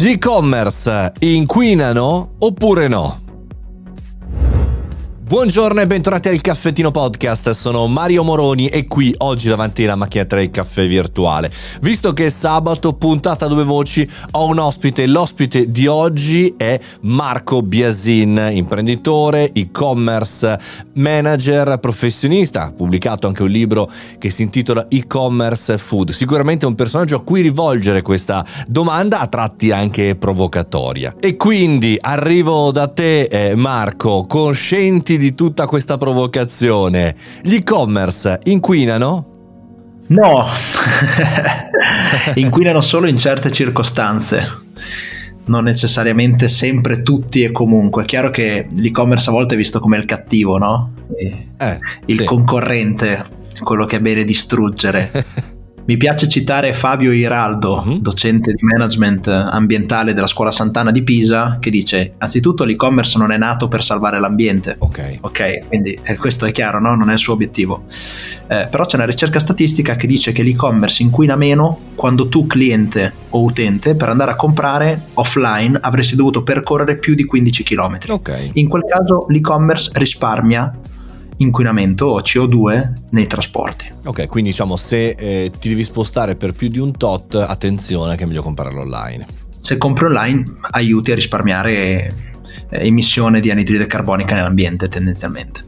Gli e-commerce inquinano oppure no? Buongiorno e bentornati al Caffettino Podcast, sono Mario Moroni e qui oggi davanti alla macchinetta del caffè virtuale. Visto che è sabato, puntata a due voci, ho un ospite, l'ospite di oggi è Marco Biasin, imprenditore, e-commerce manager, professionista, ha pubblicato anche un libro che si intitola E-commerce Food. Sicuramente è un personaggio a cui rivolgere questa domanda, a tratti anche provocatoria. E quindi arrivo da te eh, Marco, conscienti di tutta questa provocazione? Gli e-commerce inquinano? No, inquinano solo in certe circostanze, non necessariamente sempre tutti e comunque. È chiaro che l'e-commerce a volte è visto come il cattivo, no? Eh, il sì. concorrente, quello che è bene distruggere. Mi piace citare Fabio Iraldo, uh-huh. docente di management ambientale della scuola Sant'Anna di Pisa, che dice: Anzitutto l'e-commerce non è nato per salvare l'ambiente. Ok. Ok, quindi eh, questo è chiaro, no? Non è il suo obiettivo. Eh, però c'è una ricerca statistica che dice che l'e-commerce inquina meno quando tu, cliente o utente, per andare a comprare offline avresti dovuto percorrere più di 15 km. Ok. In quel caso l'e-commerce risparmia inquinamento o CO2 nei trasporti. Ok, quindi diciamo se eh, ti devi spostare per più di un tot, attenzione che è meglio comprarlo online. Se compri online aiuti a risparmiare eh, emissione di anidride carbonica nell'ambiente tendenzialmente.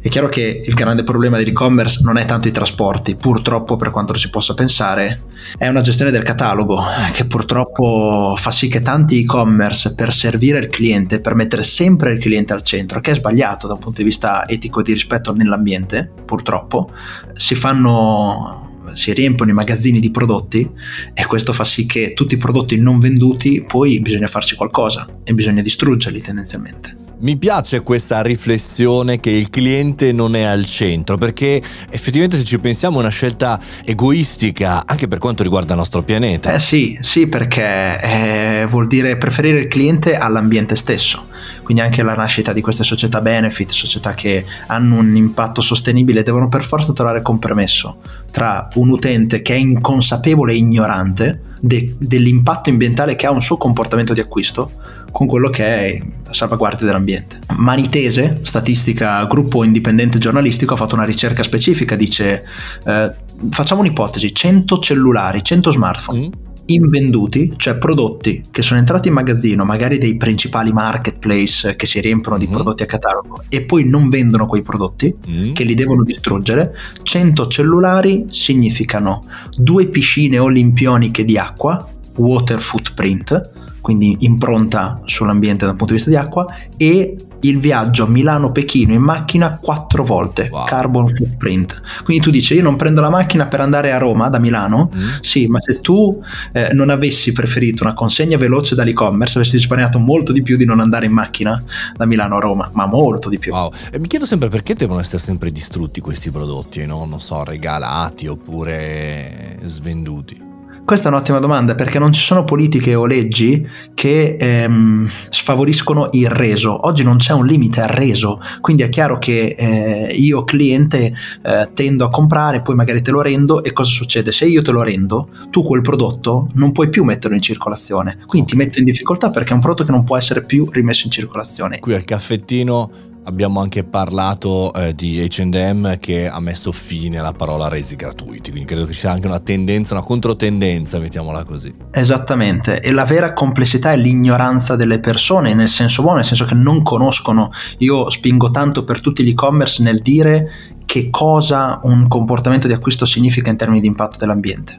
È chiaro che il grande problema dell'e-commerce non è tanto i trasporti, purtroppo per quanto si possa pensare, è una gestione del catalogo che purtroppo fa sì che tanti e-commerce per servire il cliente, per mettere sempre il cliente al centro, che è sbagliato da un punto di vista etico e di rispetto nell'ambiente, purtroppo, si fanno si riempiono i magazzini di prodotti e questo fa sì che tutti i prodotti non venduti poi bisogna farci qualcosa e bisogna distruggerli tendenzialmente. Mi piace questa riflessione che il cliente non è al centro, perché effettivamente se ci pensiamo è una scelta egoistica anche per quanto riguarda il nostro pianeta. Eh sì, sì, perché eh, vuol dire preferire il cliente all'ambiente stesso. Quindi anche la nascita di queste società benefit, società che hanno un impatto sostenibile, devono per forza trovare compromesso tra un utente che è inconsapevole e ignorante de- dell'impatto ambientale che ha un suo comportamento di acquisto con quello che è la salvaguardia dell'ambiente. Manitese, statistica gruppo indipendente giornalistico, ha fatto una ricerca specifica, dice eh, facciamo un'ipotesi, 100 cellulari, 100 smartphone. Mm invenduti, cioè prodotti che sono entrati in magazzino, magari dei principali marketplace che si riempiono di mm prodotti a catalogo e poi non vendono quei prodotti, mm che li devono distruggere, 100 cellulari significano due piscine olimpioniche di acqua, water footprint, quindi impronta sull'ambiente dal punto di vista di acqua, e il viaggio Milano-Pechino in macchina quattro volte, wow. carbon footprint. Quindi tu dici io non prendo la macchina per andare a Roma da Milano, mm. sì, ma se tu eh, non avessi preferito una consegna veloce dall'e-commerce avresti risparmiato molto di più di non andare in macchina da Milano a Roma, ma molto di più. Wow. E mi chiedo sempre perché devono essere sempre distrutti questi prodotti, no? non so, regalati oppure svenduti. Questa è un'ottima domanda perché non ci sono politiche o leggi che ehm, sfavoriscono il reso. Oggi non c'è un limite al reso, quindi è chiaro che eh, io cliente eh, tendo a comprare, poi magari te lo rendo e cosa succede? Se io te lo rendo, tu quel prodotto non puoi più metterlo in circolazione, quindi ti metto in difficoltà perché è un prodotto che non può essere più rimesso in circolazione. Qui al caffettino Abbiamo anche parlato eh, di HM che ha messo fine alla parola resi gratuiti, quindi credo che ci sia anche una tendenza, una controtendenza, mettiamola così. Esattamente, e la vera complessità è l'ignoranza delle persone, nel senso buono, nel senso che non conoscono. Io spingo tanto per tutti gli e-commerce nel dire che cosa un comportamento di acquisto significa in termini di impatto dell'ambiente.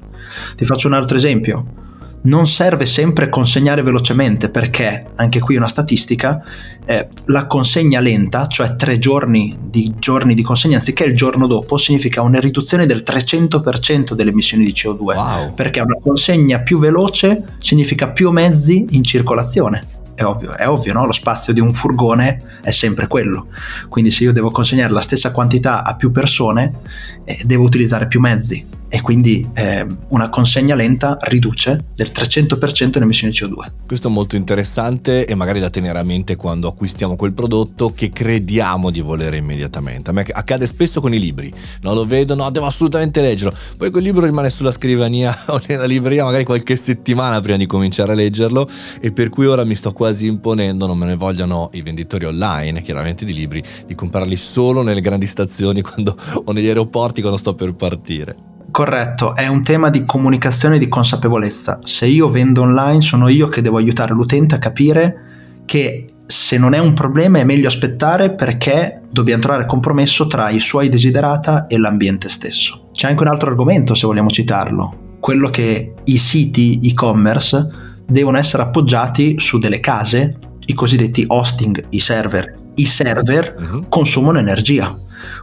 Ti faccio un altro esempio non serve sempre consegnare velocemente perché, anche qui una statistica, eh, la consegna lenta, cioè tre giorni di, giorni di consegna anziché il giorno dopo, significa una riduzione del 300% delle emissioni di CO2. Wow. Perché una consegna più veloce significa più mezzi in circolazione. È ovvio, è ovvio no? lo spazio di un furgone è sempre quello. Quindi se io devo consegnare la stessa quantità a più persone, eh, devo utilizzare più mezzi e quindi eh, una consegna lenta riduce del 300% le emissioni CO2. Questo è molto interessante e magari da tenere a mente quando acquistiamo quel prodotto che crediamo di volere immediatamente. A me accade spesso con i libri, no? lo vedo, no, devo assolutamente leggerlo, poi quel libro rimane sulla scrivania o nella libreria magari qualche settimana prima di cominciare a leggerlo e per cui ora mi sto quasi imponendo, non me ne vogliono i venditori online, chiaramente di libri, di comprarli solo nelle grandi stazioni quando, o negli aeroporti quando sto per partire. Corretto, è un tema di comunicazione e di consapevolezza. Se io vendo online sono io che devo aiutare l'utente a capire che se non è un problema è meglio aspettare perché dobbiamo trovare compromesso tra i suoi desiderata e l'ambiente stesso. C'è anche un altro argomento se vogliamo citarlo, quello che i siti e-commerce devono essere appoggiati su delle case, i cosiddetti hosting, i server. I server uh-huh. consumano energia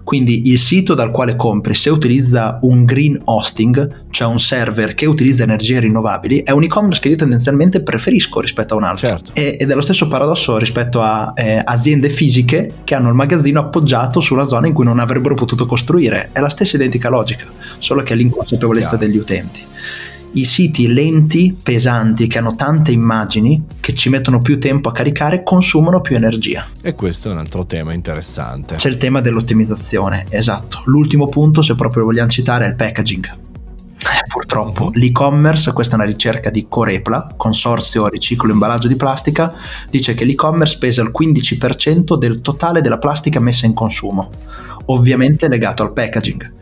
quindi il sito dal quale compri, se utilizza un green hosting, cioè un server che utilizza energie rinnovabili, è un e-commerce che io tendenzialmente preferisco rispetto a un altro. Certo. E, ed è lo stesso paradosso rispetto a eh, aziende fisiche che hanno il magazzino appoggiato sulla zona in cui non avrebbero potuto costruire. È la stessa identica logica, solo che è l'inconsapevolezza degli utenti i siti lenti, pesanti, che hanno tante immagini, che ci mettono più tempo a caricare, consumano più energia. E questo è un altro tema interessante. C'è il tema dell'ottimizzazione, esatto. L'ultimo punto, se proprio vogliamo citare, è il packaging. Eh, purtroppo uh-huh. l'e-commerce, questa è una ricerca di Corepla, Consorzio Riciclo Imballaggio di Plastica, dice che l'e-commerce pesa il 15% del totale della plastica messa in consumo, ovviamente legato al packaging.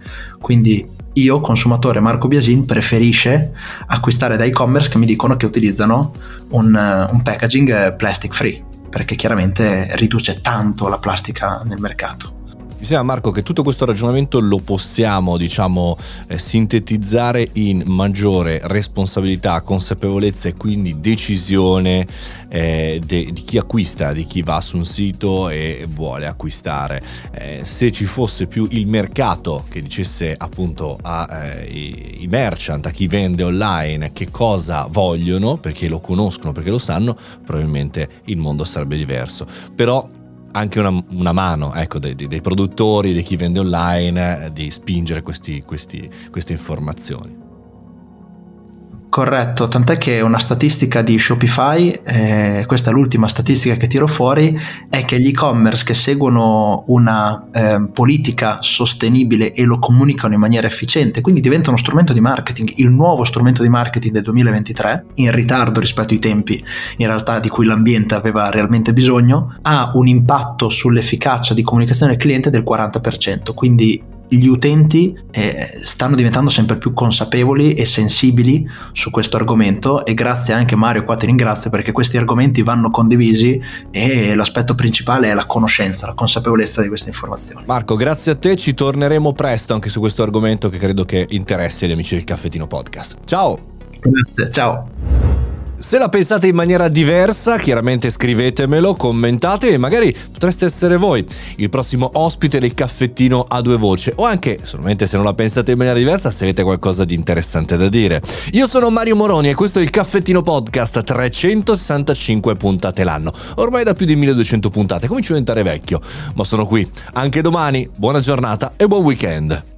Quindi io, consumatore Marco Biasin, preferisce acquistare da e-commerce che mi dicono che utilizzano un, un packaging plastic free, perché chiaramente riduce tanto la plastica nel mercato. Mi sembra Marco che tutto questo ragionamento lo possiamo diciamo eh, sintetizzare in maggiore responsabilità, consapevolezza e quindi decisione eh, de, di chi acquista, di chi va su un sito e vuole acquistare. Eh, se ci fosse più il mercato che dicesse appunto ai eh, merchant, a chi vende online che cosa vogliono perché lo conoscono, perché lo sanno, probabilmente il mondo sarebbe diverso. Però anche una, una mano ecco, dei, dei, produttori, di chi vende online, di spingere questi, questi, queste informazioni. Corretto, tant'è che una statistica di Shopify, eh, questa è l'ultima statistica che tiro fuori, è che gli e-commerce che seguono una eh, politica sostenibile e lo comunicano in maniera efficiente, quindi diventa uno strumento di marketing, il nuovo strumento di marketing del 2023, in ritardo rispetto ai tempi in realtà di cui l'ambiente aveva realmente bisogno, ha un impatto sull'efficacia di comunicazione del cliente del 40%, quindi gli utenti eh, stanno diventando sempre più consapevoli e sensibili su questo argomento e grazie anche Mario qua ti ringrazio perché questi argomenti vanno condivisi e l'aspetto principale è la conoscenza, la consapevolezza di queste informazioni. Marco, grazie a te, ci torneremo presto anche su questo argomento che credo che interessi gli amici del Caffettino Podcast. Ciao! Grazie, ciao! Se la pensate in maniera diversa, chiaramente scrivetemelo, commentate e magari potreste essere voi il prossimo ospite del caffettino a due voci o anche, solamente se non la pensate in maniera diversa, se avete qualcosa di interessante da dire. Io sono Mario Moroni e questo è il Caffettino Podcast, 365 puntate l'anno. Ormai da più di 1200 puntate, comincio a diventare vecchio, ma sono qui anche domani. Buona giornata e buon weekend.